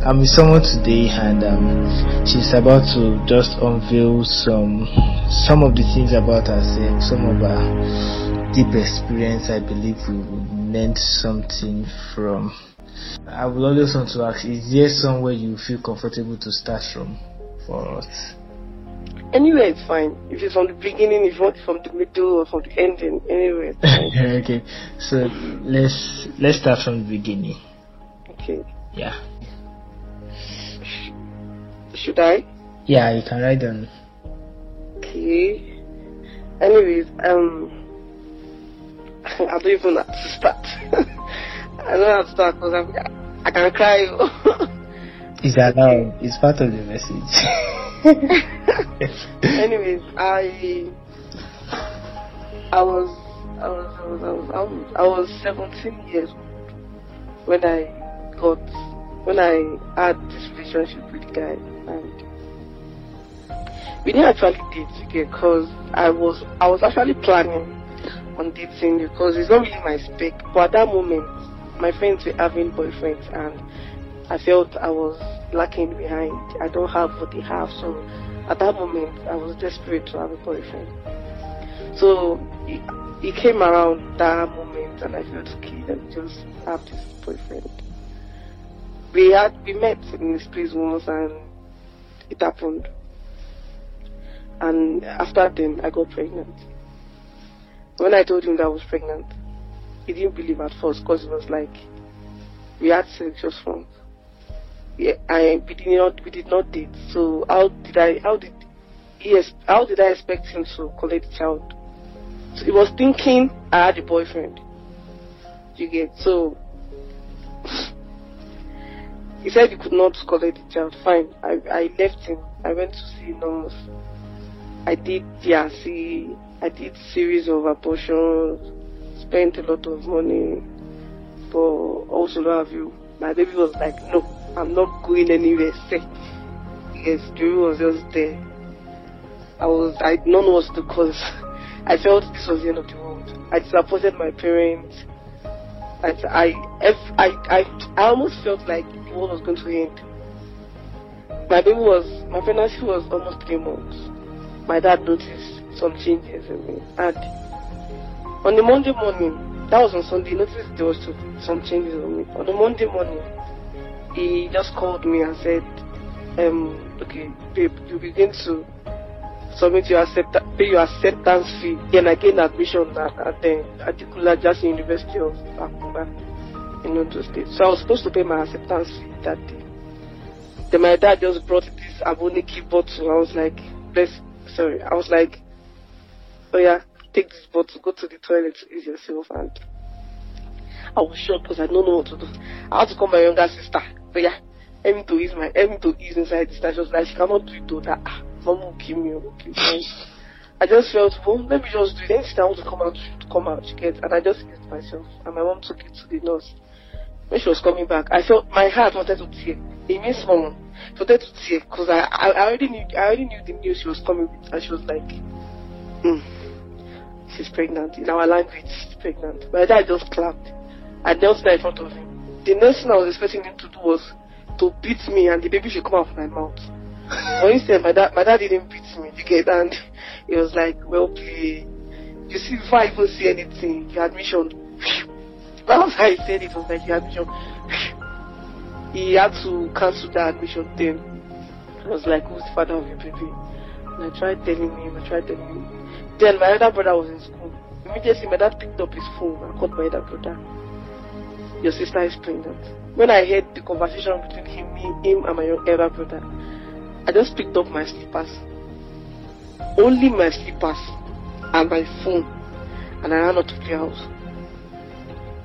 I'm with someone today, and um, she's about to just unveil some some of the things about herself, some of her deep experience. I believe we would learn something from. I would always want to ask: Is there somewhere you feel comfortable to start from for us? Anywhere is fine. If it's from the beginning, if you want from the middle or from the ending, anywhere. Okay, so let's let's start from the beginning. okay. Yeah, Should I? yeah, you can write down. Okay. Anyways, um, I don't even know how to start. I don't know how to start because I'm, I can cry. It's allowed. It's part of the message. Anyways, I, I was, I was, I was, I was, I was, I was 17 years old when I got, when I had this relationship with a guy, and we didn't actually date because I was, I was actually planning on dating because it's not really my spec. But at that moment, my friends were having boyfriends, and I felt I was lacking behind. I don't have what they have, so at that moment, I was desperate to have a boyfriend. So he, he came around that moment, and I felt okay. Let me just have this boyfriend. We had we met in this place once, and it happened. And after then, I got pregnant. When I told him that I was pregnant, he didn't believe at first because it was like we had sex just once. Yeah, I we did not we did not date. So how did I how did ex- how did I expect him to collect the child? So he was thinking I had a boyfriend. You get so he said he could not collect the child. Fine. I I left him. I went to see nurse. I did DRC. I did series of abortions. Spent a lot of money. But also love you. My baby was like, no, I'm not going anywhere. Say, yes, the baby was just there. I was, I what to do because I felt this was the end of the world. I disappointed my parents. I, I, I, I, I almost felt like world was going to end. My baby was, my pregnancy was almost three months. My dad noticed some changes in me. And on the Monday morning, that was on Sunday, noticed there was some- changes on me. On the Monday morning, he just called me and said, um, okay, babe, you begin to submit your accept pay your acceptance fee then I gain admission at, at the particular Ajasin University of Akungba in Ondo State. So I was supposed to pay my acceptance that day. Then my dad just brought this Aboniki bottle. I was like, bless sorry, I was like, Oh yeah, take this bottle, go to the toilet to ease yourself and I was shocked because I don't know what to do. I had to call my younger sister. But yeah, help me to ease my help me to ease inside the station. Like she cannot do it though that ah, mom will kill me, kill. I just felt, well, let me just do it. Then she want to come out to come out, she get and I just eased myself. And my mom took it to the nurse. When she was coming back, I felt my heart wanted to tear. It means mom wanted to tear because I, I I already knew I already knew the news she was coming with and she was like, hmm, she's pregnant. In our language, she's pregnant. My dad just clapped. I knelt down in front of him. The next thing I was expecting him to do was to beat me and the baby should come out of my mouth. But instead, my dad, my dad didn't beat me, you get, and he was like, well played. You see, before I even see anything, your admission, was how he said it, was like, he had to cancel that admission then. I was like, who's the father of your baby? And I tried telling him, I tried telling him. Then my other brother was in school. Immediately, my dad picked up his phone and called my other brother. Your sister is pregnant. When I heard the conversation between him, me, him and my elder brother, I just picked up my slippers. Only my slippers and my phone. And I ran out of the house.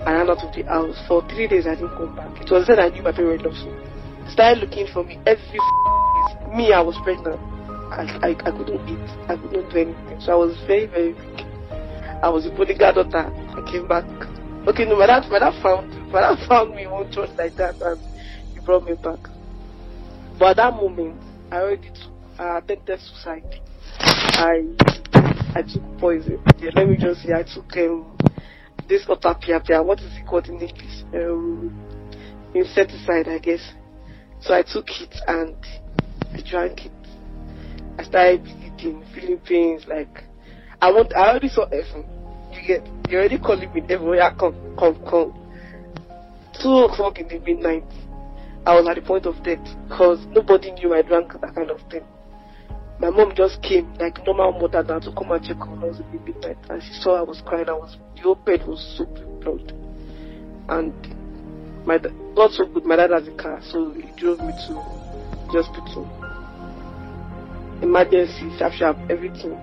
I ran out of the house. For three days I didn't come back. It was then I knew my parents loved me. Started looking for me every f- Me, I was pregnant. I, I, I couldn't eat. I couldn't do anything. So I was very, very weak. I was a bodyguard daughter. I came back. Okay, no, my dad, my dad found, my dad found me one church like that and he brought me back. But at that moment, I already attempted suicide. I, I took poison. Yeah, let me just say, I took um, this otapia, what is it called in English? Um, insecticide, I guess. So I took it and I drank it. I started bleeding, feeling pains. Like I want, I already saw heaven. You get, you're already calling me devil. Yeah, come, come, come. Two o'clock in the midnight. I was at the point of death because nobody knew I drank that kind of thing. My mom just came like normal mother now to come and check on us in the midnight and she saw I was crying. I was the whole bed was soaked with blood. And my God so good, my dad has a car, so he drove me to the hospital. Emergency, sharp sharp, everything.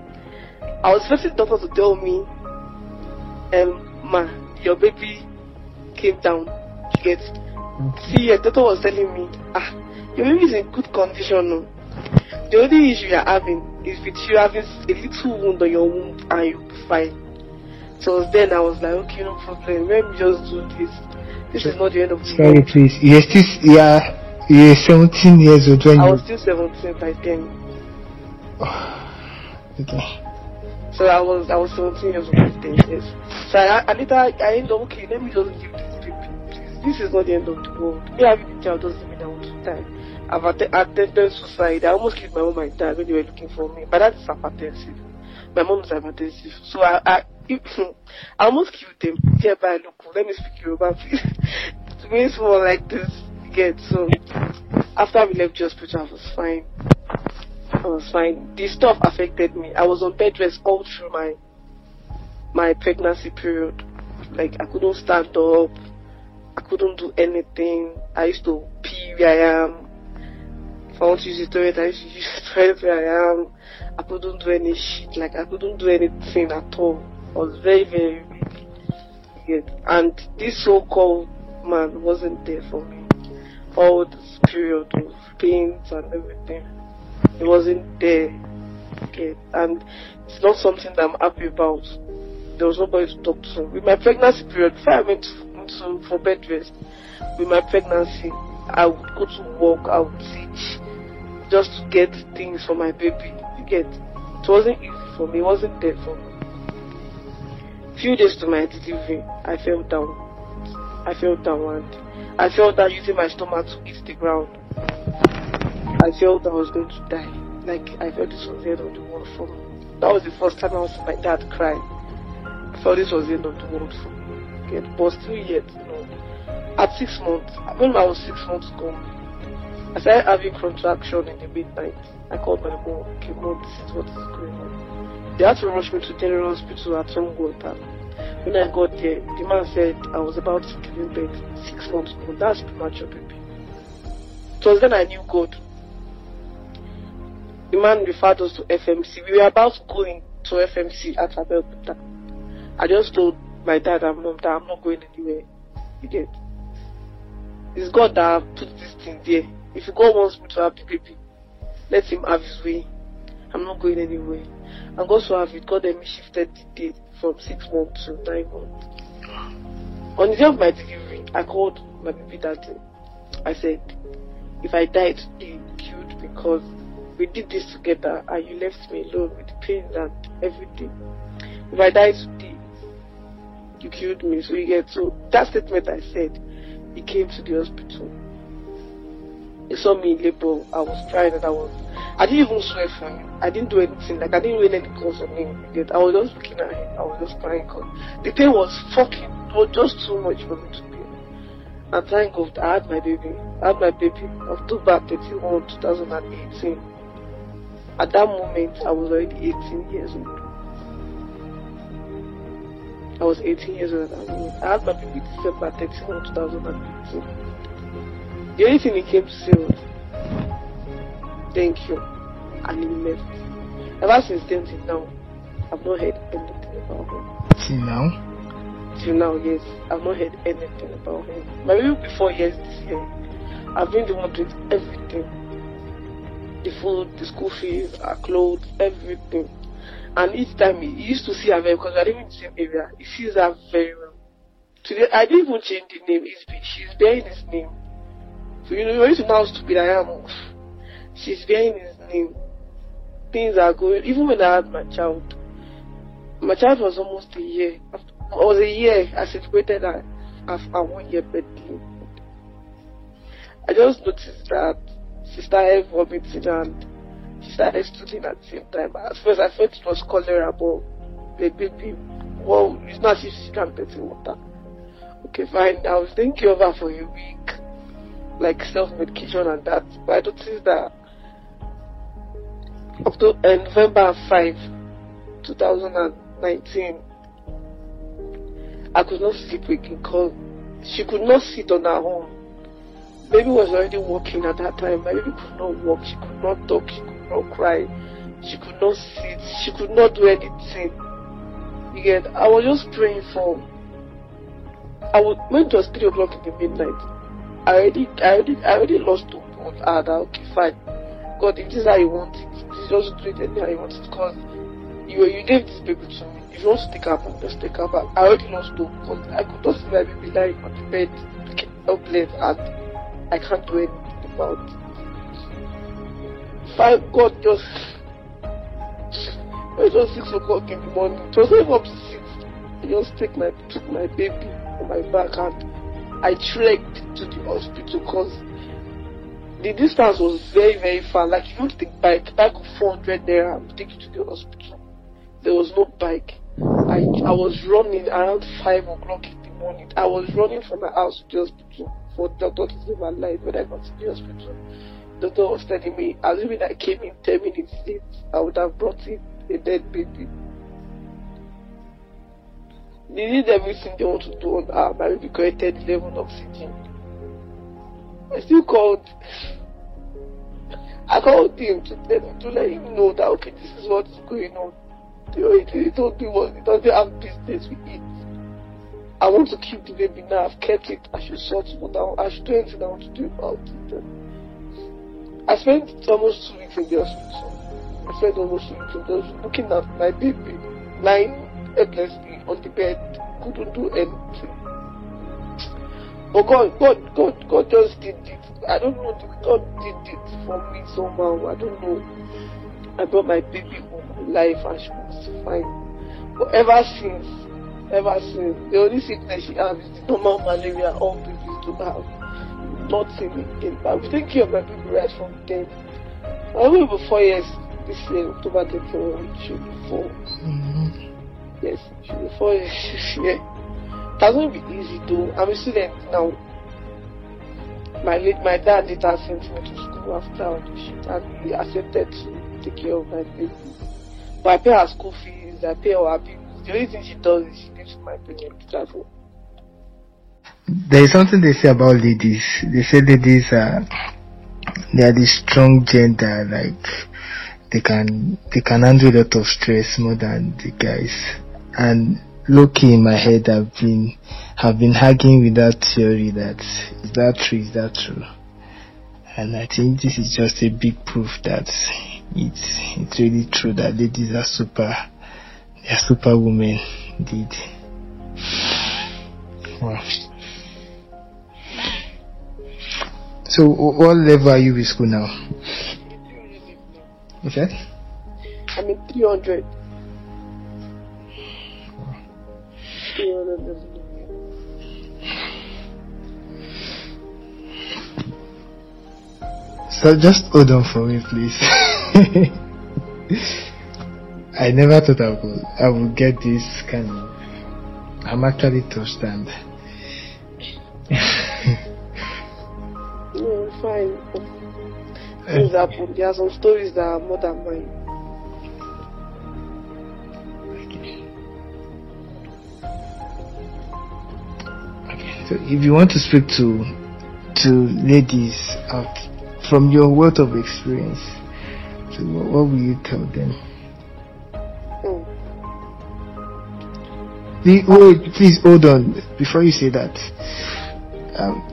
I was expecting doctor to tell me, um, ma, your baby came down. You get see the doctor was telling me, ah, your baby is in good condition no. The only issue you're having is with you having a little wound on your wound and you'll be fine. So then I was like, okay, no problem. Let me just do this. This is not the end of the Sorry, world. please. Yes, this, yeah, you're 17 years old when I was still 17 by then. Okay. So I was I was 17 years old by then, yes. So I, I later I ended up, okay, let me just give this baby. This is not the end of the world. Yeah, having a child doesn't mean I to die. I've atte- attended suicide. I almost killed my mom and dad when they were looking for me. But that's hypertensive. My mom is hypertensive. So I, I, I almost killed them. Yeah, but look, let me speak Yoruba, please. to me, it's more like this. Get so after we left hospital, I was fine. I was fine. This stuff affected me. I was on bed rest all through my my pregnancy period. Like I couldn't stand up. I couldn't do anything. I used to pee where I am. If I want to use the toilet, I used to use the I am. I couldn't do any shit. Like I couldn't do anything at all. I was very, very. Yes. And this so-called man wasn't there for me. All this period of pains and everything. He wasn't there. Okay. And it's not something that I'm happy about. There was nobody to talk to. With my pregnancy period, before I went into for bed rest, with my pregnancy, I would go to work, I would teach, just to get things for my baby. You get it wasn't easy for me, it wasn't there for me. Few days to my delivery, I fell down. I fell down and I felt that using my stomach to hit the ground. I felt I was going to die. Like I felt this was the end of the world for me. That was the first time I was my dad crying. I felt this was the end of the world for me. But still yet, you know. At six months, when I was six months gone, I started having contraction in the midnight. I called my mom, okay, mom, this is what is going on. They had to rush me to General Hospital at Tomgota. When I got there, the man said I was about to give birth six months old. That's premature, baby. It was then I knew God. The man referred us to FMC. We were about going to FMC at Abeokuta. I just told my dad and mom that I'm not going anywhere. You get? It's God that put this thing there. If God wants me to have the baby, let him have his way. I'm not going anywhere. And God so have it. God then shifted the date from six months to nine months. On the day of my delivery, I called my baby daddy. I said, if I die today, killed because we did this together and you left me alone with the pain and everything. If I die today, you killed me. So you get so that statement I said, he came to the hospital. He saw me in labor. I was crying and I was I didn't even swear for him. I didn't do anything. Like I didn't rain any calls on him. I was just looking at him. I was just crying because the pain was fucking it was just too much for me to bear. And thank God I had my baby. I had my baby October 31, 2018. At that moment I was already 18 years old. I was 18 years old at that moment. I had my baby December 31, 2018. The only thing he came to say was, thank you. And he left. Ever since then till now, I've not heard anything about him. Till now? Till now, yes, I've not heard anything about him. Baby before years this year, I've been the one doing everything. The food, the school fees, our clothes, everything. And each time he, used to see her very because are living in the same area. He sees her very well. Today, I didn't even change the name. It's, she's bearing his name. You know, you know how stupid I am. She's bearing his name. Things are going. Even when I had my child, my child was almost a year. After, was a year. I celebrated her after one year birthday. I just noticed that she started vomiting and she started stooling at the same time. At first, I thought it was cholera, but the baby, well, it's not as if she can't get water. Okay, fine. I was thinking of her for a week, like self medication and that. But I noticed that up to uh, November 5, 2019, I could not sleep again because she could not sit on her own. Baby was already walking at that time. My baby could not walk, she could not talk, she could not cry, she could not sit, she could not do anything. Again, I was just praying for I was when it was three o'clock in the midnight. I already I already I already lost two on her ah, that okay fine. God if this is how you want it, just do it anyhow you want it because you you gave this baby to me. If you want to take her back, just take her back. I already lost hope because I could not see my baby lying on the bed helpless and I can't do anything about it. Thank God just it was six o'clock in the morning. It was not up to six. I just take my took my baby on my back and I trekked to the hospital because the distance was very very far. Like you take bike, bike of 400 there take you to the hospital. There was no bike. I I was running around five o'clock in the morning. I was running from my house to the hospital for the doctor to save my life when I got to the hospital. The doctor was telling me, assuming I came in 10 minutes late, I would have brought in a dead baby. They did everything they want to do on her. My baby created 11 oxygen. I still called. I called him to, to let him know that, okay, this is what's going on. They He told me what, he doesn't have business with it. I want to keep the baby now. I've kept it. I should sort it out. I should do anything I want to do about it. I spent almost two weeks in the hospital. I spent almost two weeks just looking at my baby lying helplessly on the bed, couldn't do anything. But God, God, God, God just did it. I don't know. God did it for me somehow. I don't know. I brought my baby home alive and she was fine. But ever since, ever since, the only sickness she has is the normal malaria all babies do have. Nothing again. But I'm thinking of my baby right from then. I will be four years this year, October 31, she'll be 4 Mm-hmm. Yes, she'll be four this going to be easy though. I'm a student now. My my dad later sent me to school after all shit and he accepted to take care of my baby. But I pay her school fees, I pay her bills. The only thing she does is she gives my parents travel. There is something they say about ladies. They say ladies are they are the strong gender, like they can they can handle a lot of stress more than the guys. And looking in my head I've been have been hugging with that theory that is that true, is that true? And I think this is just a big proof that it's it's really true that ladies are super they are super women indeed. Wow. So, what level are you with school now? Okay. I'm in 300. 300 level. So just hold on for me, please. I never thought I would I would get this kind of. I'm actually touched and. No, fine. Things happen. There are some stories that are more than mine. So if you want to speak to to ladies out from your wealth of experience, so what, what will you tell them? Mm. The, wait, please hold on before you say that. Um,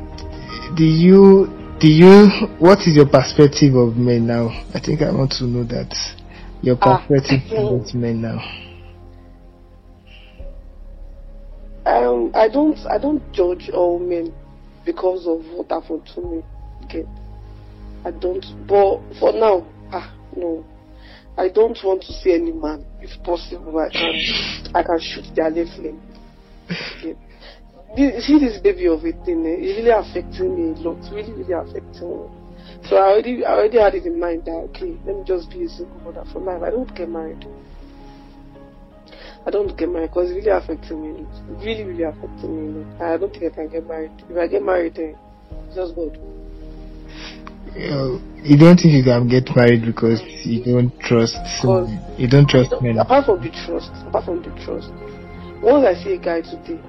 do you do you what is your perspective of men now? I think I want to know that your Ah, perspective mm. towards men now. Um, I don't, I don't judge all men because of what happened to me. Okay, I don't. But for now, ah, no, I don't want to see any man. If possible, I can, I can shoot their left leg. Okay. see this baby of a thing, eh, it's really affecting me a lot. Really, really affecting me. So I already, I already had it in mind that okay, let me just be a single mother for life. I don't get married. I don't get married because it's really affecting me. It's really, really affecting me. I don't think I can get married. If I get married, then it's just good. You, know, you don't think you can get married because you don't trust you don't trust men. apart from the trust, apart from the trust, once I see a guy today,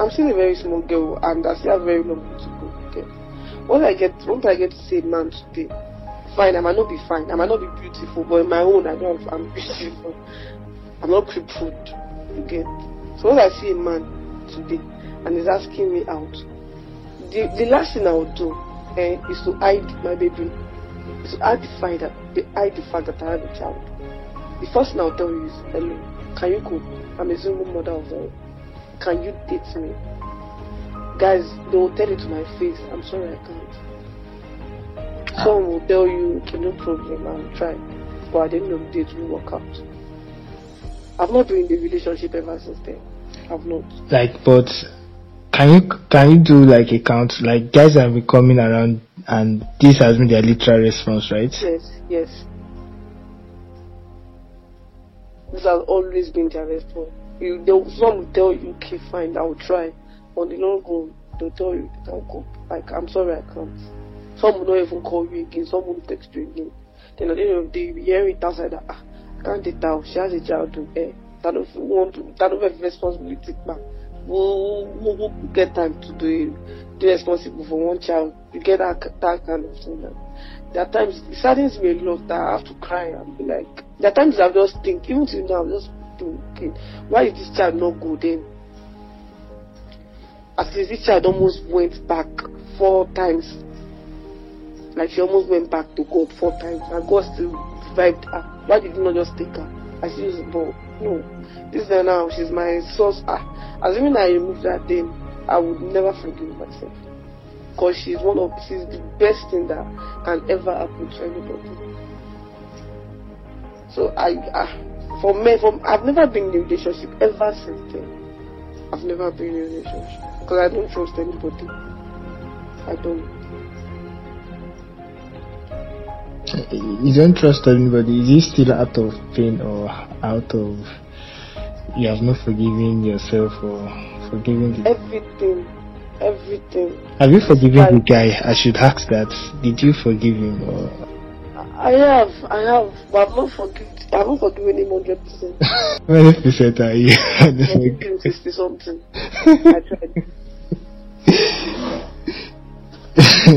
I'm still a very small girl and I still have very long way to go. Okay. Once I get, once I get to see a man today, fine, I might not be fine, I might not be beautiful, but in my own, I don't, I'm beautiful. I'm not crippled. You get. So once I see a man today and he's asking me out, the the last thing I would do eh, is to hide my baby, is to hide the fact that, hide the fact that I have a child. The first thing I'll tell you is, hello, can you cook? I'm a single mother of all. Can you date me? Guys, they will tell it to my face. I'm sorry, I can't. Someone will tell you, okay, no problem, I'll try. But the end of the it will work out. I've not been in a relationship ever since then. I've not. Like, but can you can you do like a count? Like guys have been coming around, and this has been their literal response, right? Yes, yes. This has always been their response. You, they'll, some will tell you, okay, fine, I will try. On the long run, they'll tell you, they can't go. Like, I'm sorry, I can't. Some will not even call you again, some will text you again. Then at the end of the day, you hear it outside that, ah, I can't date her, she has a child to bear. That don't want to, that don't have responsibility back. We'll, we'll, we'll get time to do, be responsible for one child. You get that, that kind of thing. There are times it saddens me a lot that I have to cry and be like there are times I just think even till now I'm just thinking why is this child not good then at least this child almost went back four times like she almost went back to God four times and God still revived her why did you not just take her I use the ball no this time now she's my source ah assuming I remove that then I would never forgive myself because she's one of she's the best thing that can ever happen to anybody. So I, I for me, for I've never been in a relationship ever since then. I've never been in a relationship because I don't trust anybody. I don't. You don't trust anybody. Is he still out of pain or out of you have not forgiven yourself or forgiving the Everything, everything. Have you forgiven the guy? I should ask that. Did you forgive him or I have, I have, but I've not forgiven. I haven't forgiven him hundred percent. many percent are you? Sixty something. I tried.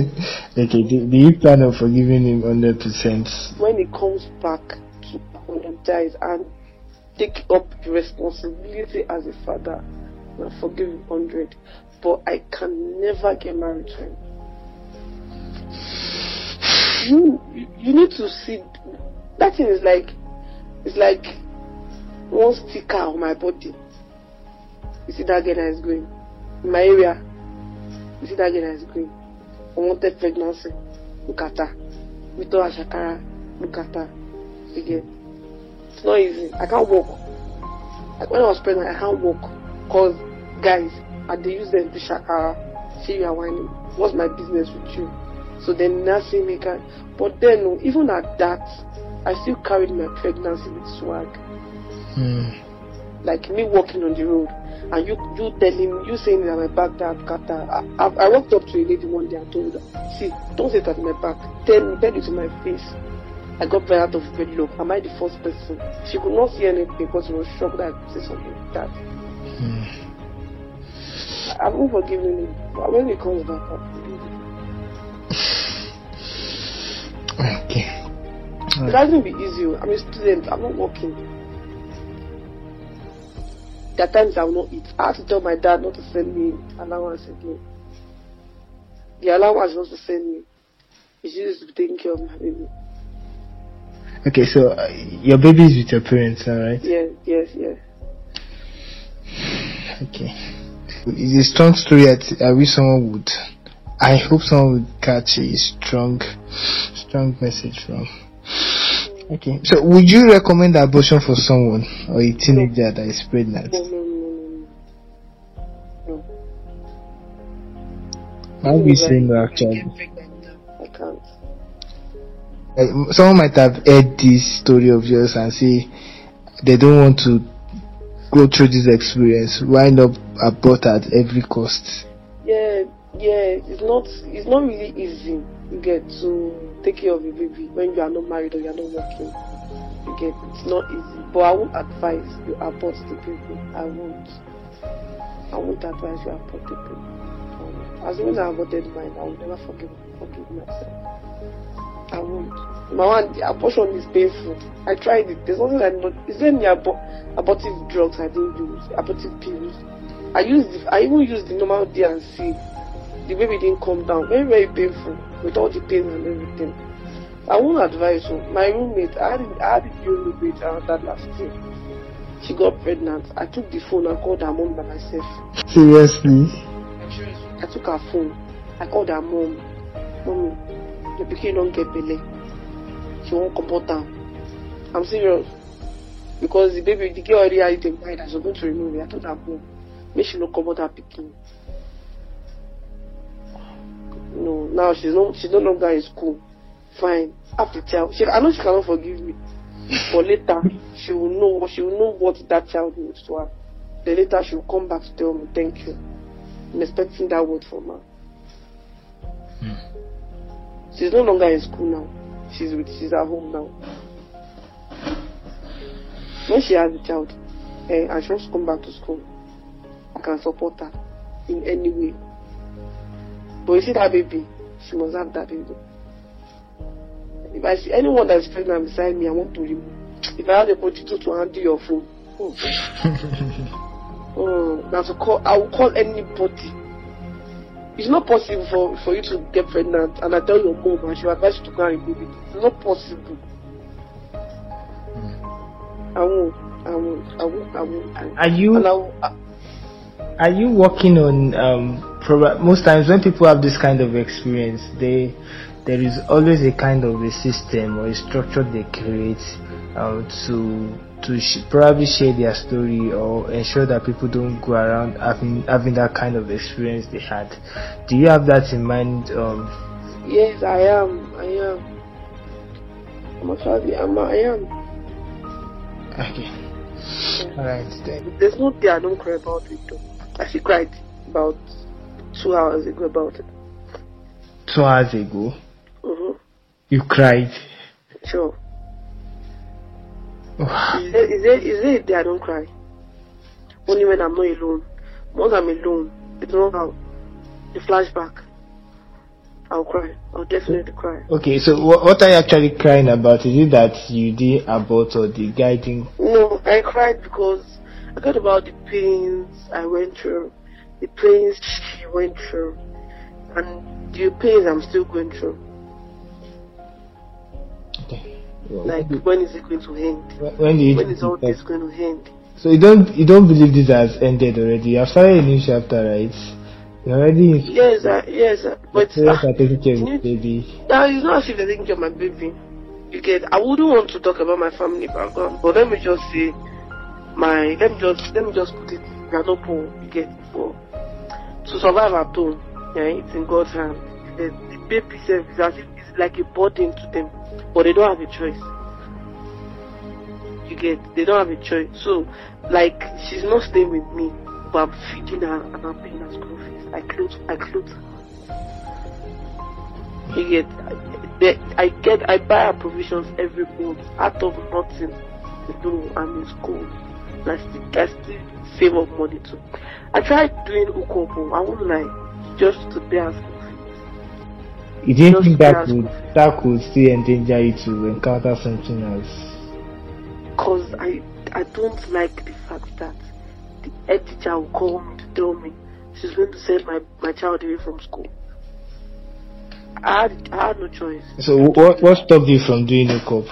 okay, do, you plan on forgiving him hundred percent? when he comes back to apologize and take up the responsibility as a father, I forgive him 100. But I can never get married to him. You, you- need to see, that thing is like, it's like one sticker on my body. You see that girl that is going. In my area, you see that girl that is going. Unwanted pregnancy. Look at her. Vito Ashakara, look at her. Again. It's not easy. I can't walk. Like when I was pregnant, I can't walk. Cause guys, I they use them to shakara. See you are whining. What's my business with you? So then see me can but then no, even at that, I still carried my pregnancy with swag. Hmm. Like me walking on the road and you you telling you saying that my back that kata. I, I, I walked up to a lady one day and told her, see, don't say that my back. Tell me, tell it to my face. I got very out of wedlock. Am I the first person? She could not see anything because she was shocked that I say something like that. Hmm. I haven't forgiven him. But when he comes back, I'll. Okay. It hasn't been easy. oh. I'm a student. I'm not working. There are times I will not eat. I have to tell my dad not to send me allowance again. The allowance wants to send me. He's used to be taking care of my baby. Okay, so uh, your baby is with your parents, alright? Yes, yes, yes. Okay. It's a strong story. I, I wish someone would. I hope someone would catch a strong, strong message from. Okay. So, would you recommend abortion for someone or a teenager that is pregnant? No, no, no, no, no. I'll be saying no actually. I can't. Someone might have heard this story of yours and say they don't want to go through this experience. Why not abort at every cost? Yeah, yeah. It's not. It's not really easy. You get to take care of your baby when you are not married or you are not working. You get. It's not easy. But I won't advise you abort the baby. I won't. I won't advise you abort the baby. As long as I aborted mine, I will never forgive forgive myself. I won't. My one, the abortion is painful. I tried it. There's nothing I not. Is there any abo- abortive drugs I didn't use? Abortive pills. I used. The, I even used the normal D and C. The baby didn't come down. Very very painful with all the pain and everything. I won't advise you. My roommate, I had, I had a new roommate around that last year. She got pregnant. I took the phone and called her mom by myself. Seriously? I took her phone. I called her mom. Mommy, the pikin don't get belly. She won't comfort her. I'm serious. Because the baby, the girl already had it in mind was going to remove it. I told her mom, make she no comfort her pikin. No, now she's no, she's no longer in school. Fine. After child, she, I know she cannot forgive me. But later, she will know, she will know what that child means to her. Then later she will come back to tell me, thank you. I'm expecting that word from her. She's no longer in school now. She's with she's at home now. When she has a child eh, and she wants to come back to school, I can support her in any way. But you see that baby, she must have that baby. If I see anyone that's pregnant beside me, I want to remove. If I have the opportunity to handle your phone, oh, oh, that's a call. I will call anybody. It's not possible for, for you to get pregnant and I tell your mom and she will advise you to go and remove it. It's not possible. I won't. I won't. I won't. I won't. I won't. Are you And I will, I, are you working on um most times when people have this kind of experience they there is always a kind of a system or a structure they create um, to to sh- probably share their story or ensure that people don't go around having having that kind of experience they had do you have that in mind um yes, I am. I am. I'm actually. I'm. I am. okay all right then There's no day I don't cry about it though. I cried about two hours ago about it. two hours ago Mm-hmm. you cried Sure. oh, Is there, is there, is there a day I don't cry? Only when I'm not alone. Once I'm alone, it's not how the flashback. I'll cry. I'll definitely cry. okay so what, what are you actually crying about is it that you did abort or the guy didn't No, I cried because I thought about the pains I went through, the pains she went through, and the pains I'm still going through. okay Well, Like, when is it going to end? When- When you is all this going to end? So you don't you don't believe this has ended already? You have started a new chapter, right? You're already Yes, uh, yes, uh, but parents uh, are taking care of you need- baby. Now, it's not as if they're taking care of my baby. You get, I wouldn't want to talk about my family background, but let me just say, my, let me just, let me just put it, are not poor, you get, for, to survive at home, yeah, it's in God's hand. The, the baby self is as if it's like a burden to them, but they don't have a choice. You get, they don't have a choice. So, like, she's not staying with me, but I'm feeding her and I'm paying her school fees. I clothe, I clothe her. You get, the, I get, I buy her provisions every month out of nothing. No, I'm in school. I still, I still save up money too. I tried doing Ukobo, I won't lie, just to pay school fees. You didn't Just think that could that could still endanger you to encounter something else? Cause I, I don't like the fact that the head teacher will call me to tell me she's going to send my, my child away from school. I had, I had no choice. So what what stopped you from doing the cop?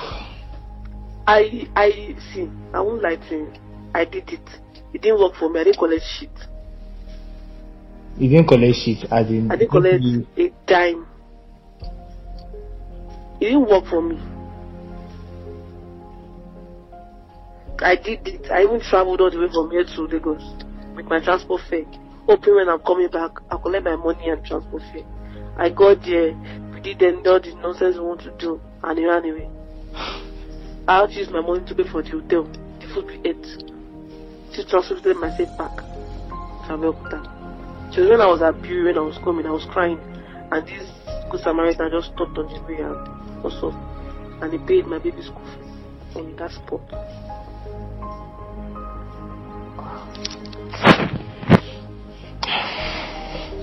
I I see. I won't lie to you. I did it. It didn't work for me. I didn't collect shit. You didn't collect shit as in I didn't collect you- a dime. It didn't work for me. I did it. I even traveled all the way from here to Lagos with my transport fare. hoping when I'm coming back, I'll collect my money and transport fare. I got there, we did all the nonsense we want to do, and away. I had to use my money to pay for the hotel, the food we ate. She transported myself back to Abeokuta. So when I was at Bury, when I was coming, I was crying, and this good Samaritan just stopped on the way and also, and he paid my baby school fees on that spot.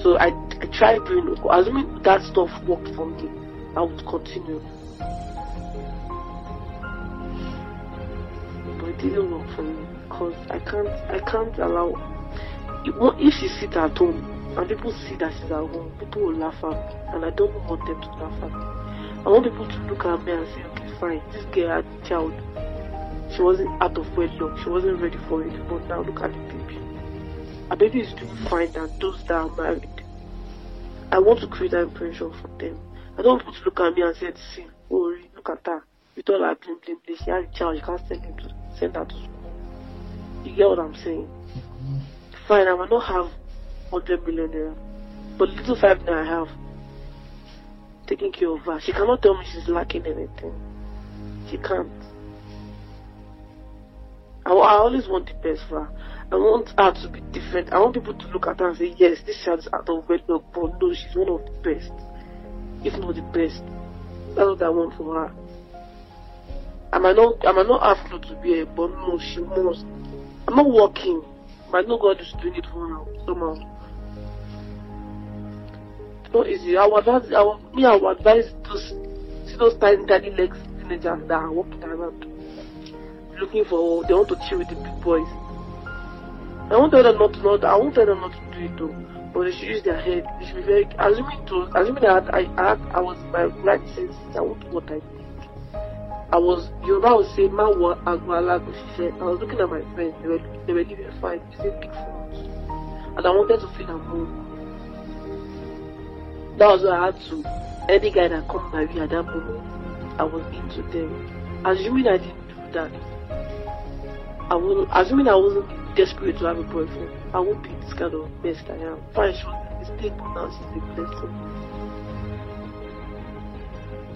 So I, I tried doing it. Assuming that stuff worked for me, I would continue. But it didn't work for me because I can't I can't allow if she sit at home and people see that she's at home, people will laugh at me and I don't want them to laugh at me. I want people to look at me and say, okay, fine, this girl had a child. She wasn't out of wedlock, she wasn't ready for it, but now look at the baby. A baby is doing fine than those that are married. I want to create that impression for them. I don't want people to look at me and say, see, oh, look at her. With all her bling bling bling, she has a child, you can't send him to send her to school. You get what I'm saying? Fine, I might not have 100 million naira, but little five that I have, taking care of her, she cannot tell me she's lacking anything. She can't. I, I always want the best for her. I want her to be different. I want people to look at her and say, yes, this child is out of wedlock, but no, she's one of the best. If not the best. That's what I want for her. I might not, I might not ask her to be a, but no, she must. I'm not working. I know God is doing it for her somehow. It's not easy. I would advise, I would, me, I would advise those, see those tiny, tiny legs teenagers that are walking around looking for, they want to chill with the big boys. I won't tell them not to not. I won't tell them not to do it though. But they should use their head. They should be very assuming to assuming that I I, I was my right sense. I won't do what I did. I was was saying my what Agwalago she said. I was looking at my friends, they were they were living fine, they said big phones. And I wanted to feel at home. That was what I had to any guy that come my way at that moment, I was into them. Assuming I didn't do that. I will assuming I wasn't desperate to have a boyfriend. I wouldn't be this kind of mess I am. Fine, she was a mistake, but now she's a blessing.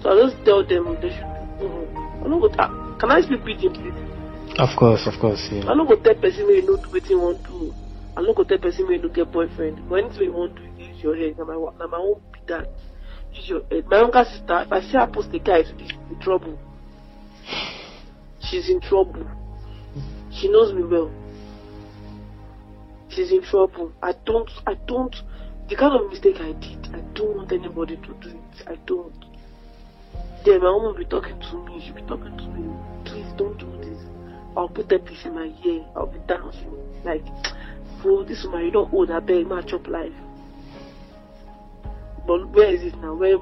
So I just tell them they should. Mm, I'm not going to, can I speak pidgin, please? Of course, of course, yeah. Not going to tell person you know do what you want to. I'm not going tell person you don't get boyfriend. But anything you want to use your head. Now my, now my own be that. Use your head. My younger sister, if I see her post a guy, she's in trouble. She's in trouble. She knows me well she's in trouble. I don't, I don't, the kind of mistake I did, I don't want anybody to do it. I don't. Then my mom will be talking to me, she'll be talking to me, please don't do this. I'll put that piece in my ear, I'll be dancing. Like, bro, this woman, you don't own a beg, match up life. But where is it now? Where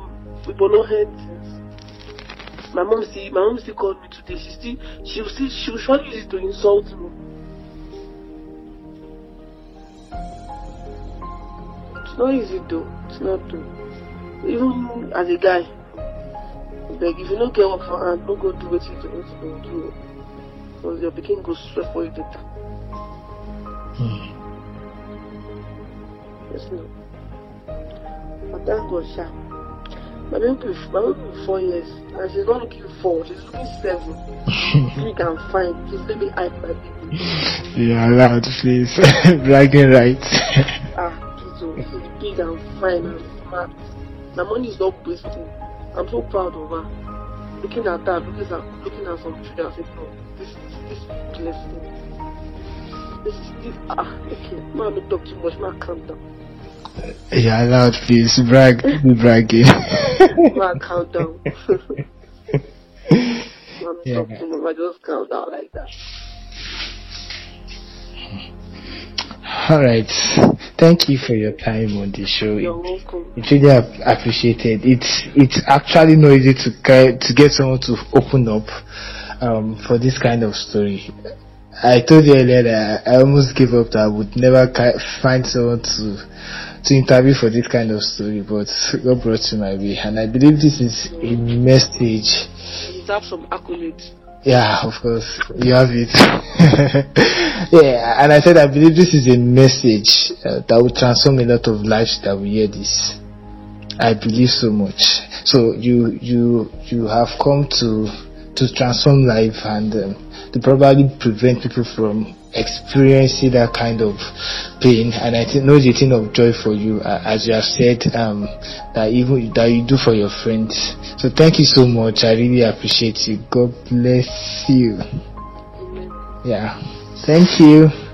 we don't heard since. My mom see, my mom still called me today. She still, she'll still, she'll surely use it to insult me. It's not easy though. It's not though. Even as a guy, like if you don't get up for hand, don't go do what you supposed to do. Because your picking goes straight for you later. Hmm. Yes, no. But thank God, Sha. My baby, my baby four years, and she's not looking four, she's looking seven. you can find, she's maybe I my baby. Yeah, allowed, please. Bragging right. ah she's big and fine and smart. My money is not wasting. I'm so proud of her. Looking at that, looking at looking at some children, I said, no, this is this blessing. This is this ah okay. Man, don't talk too much. Man, calm down. Yeah, loud, please. Brag, bragging. man, calm down. man, yeah. talk too much. I just calm down like that. All right. Thank you for your time on the show. You're welcome. It's really appreciated. It's it's actually not easy to to get someone to open up um, for this kind of story. I told you earlier that I almost gave up that I would never find someone to to interview for this kind of story, but God brought you my way, and I believe this is a message. You have some accolades. Yeah, of course, you have it. yeah, and I said I believe this is a message uh, that will transform a lot of lives that will hear this. I believe so much. So you you you have come to to transform life and um, to probably prevent people from experiencing that kind of pain and I think know the thing of joy for you uh, as you have said um, that even that you do for your friends. So thank you so much. I really appreciate you. God bless you. Yeah. Thank you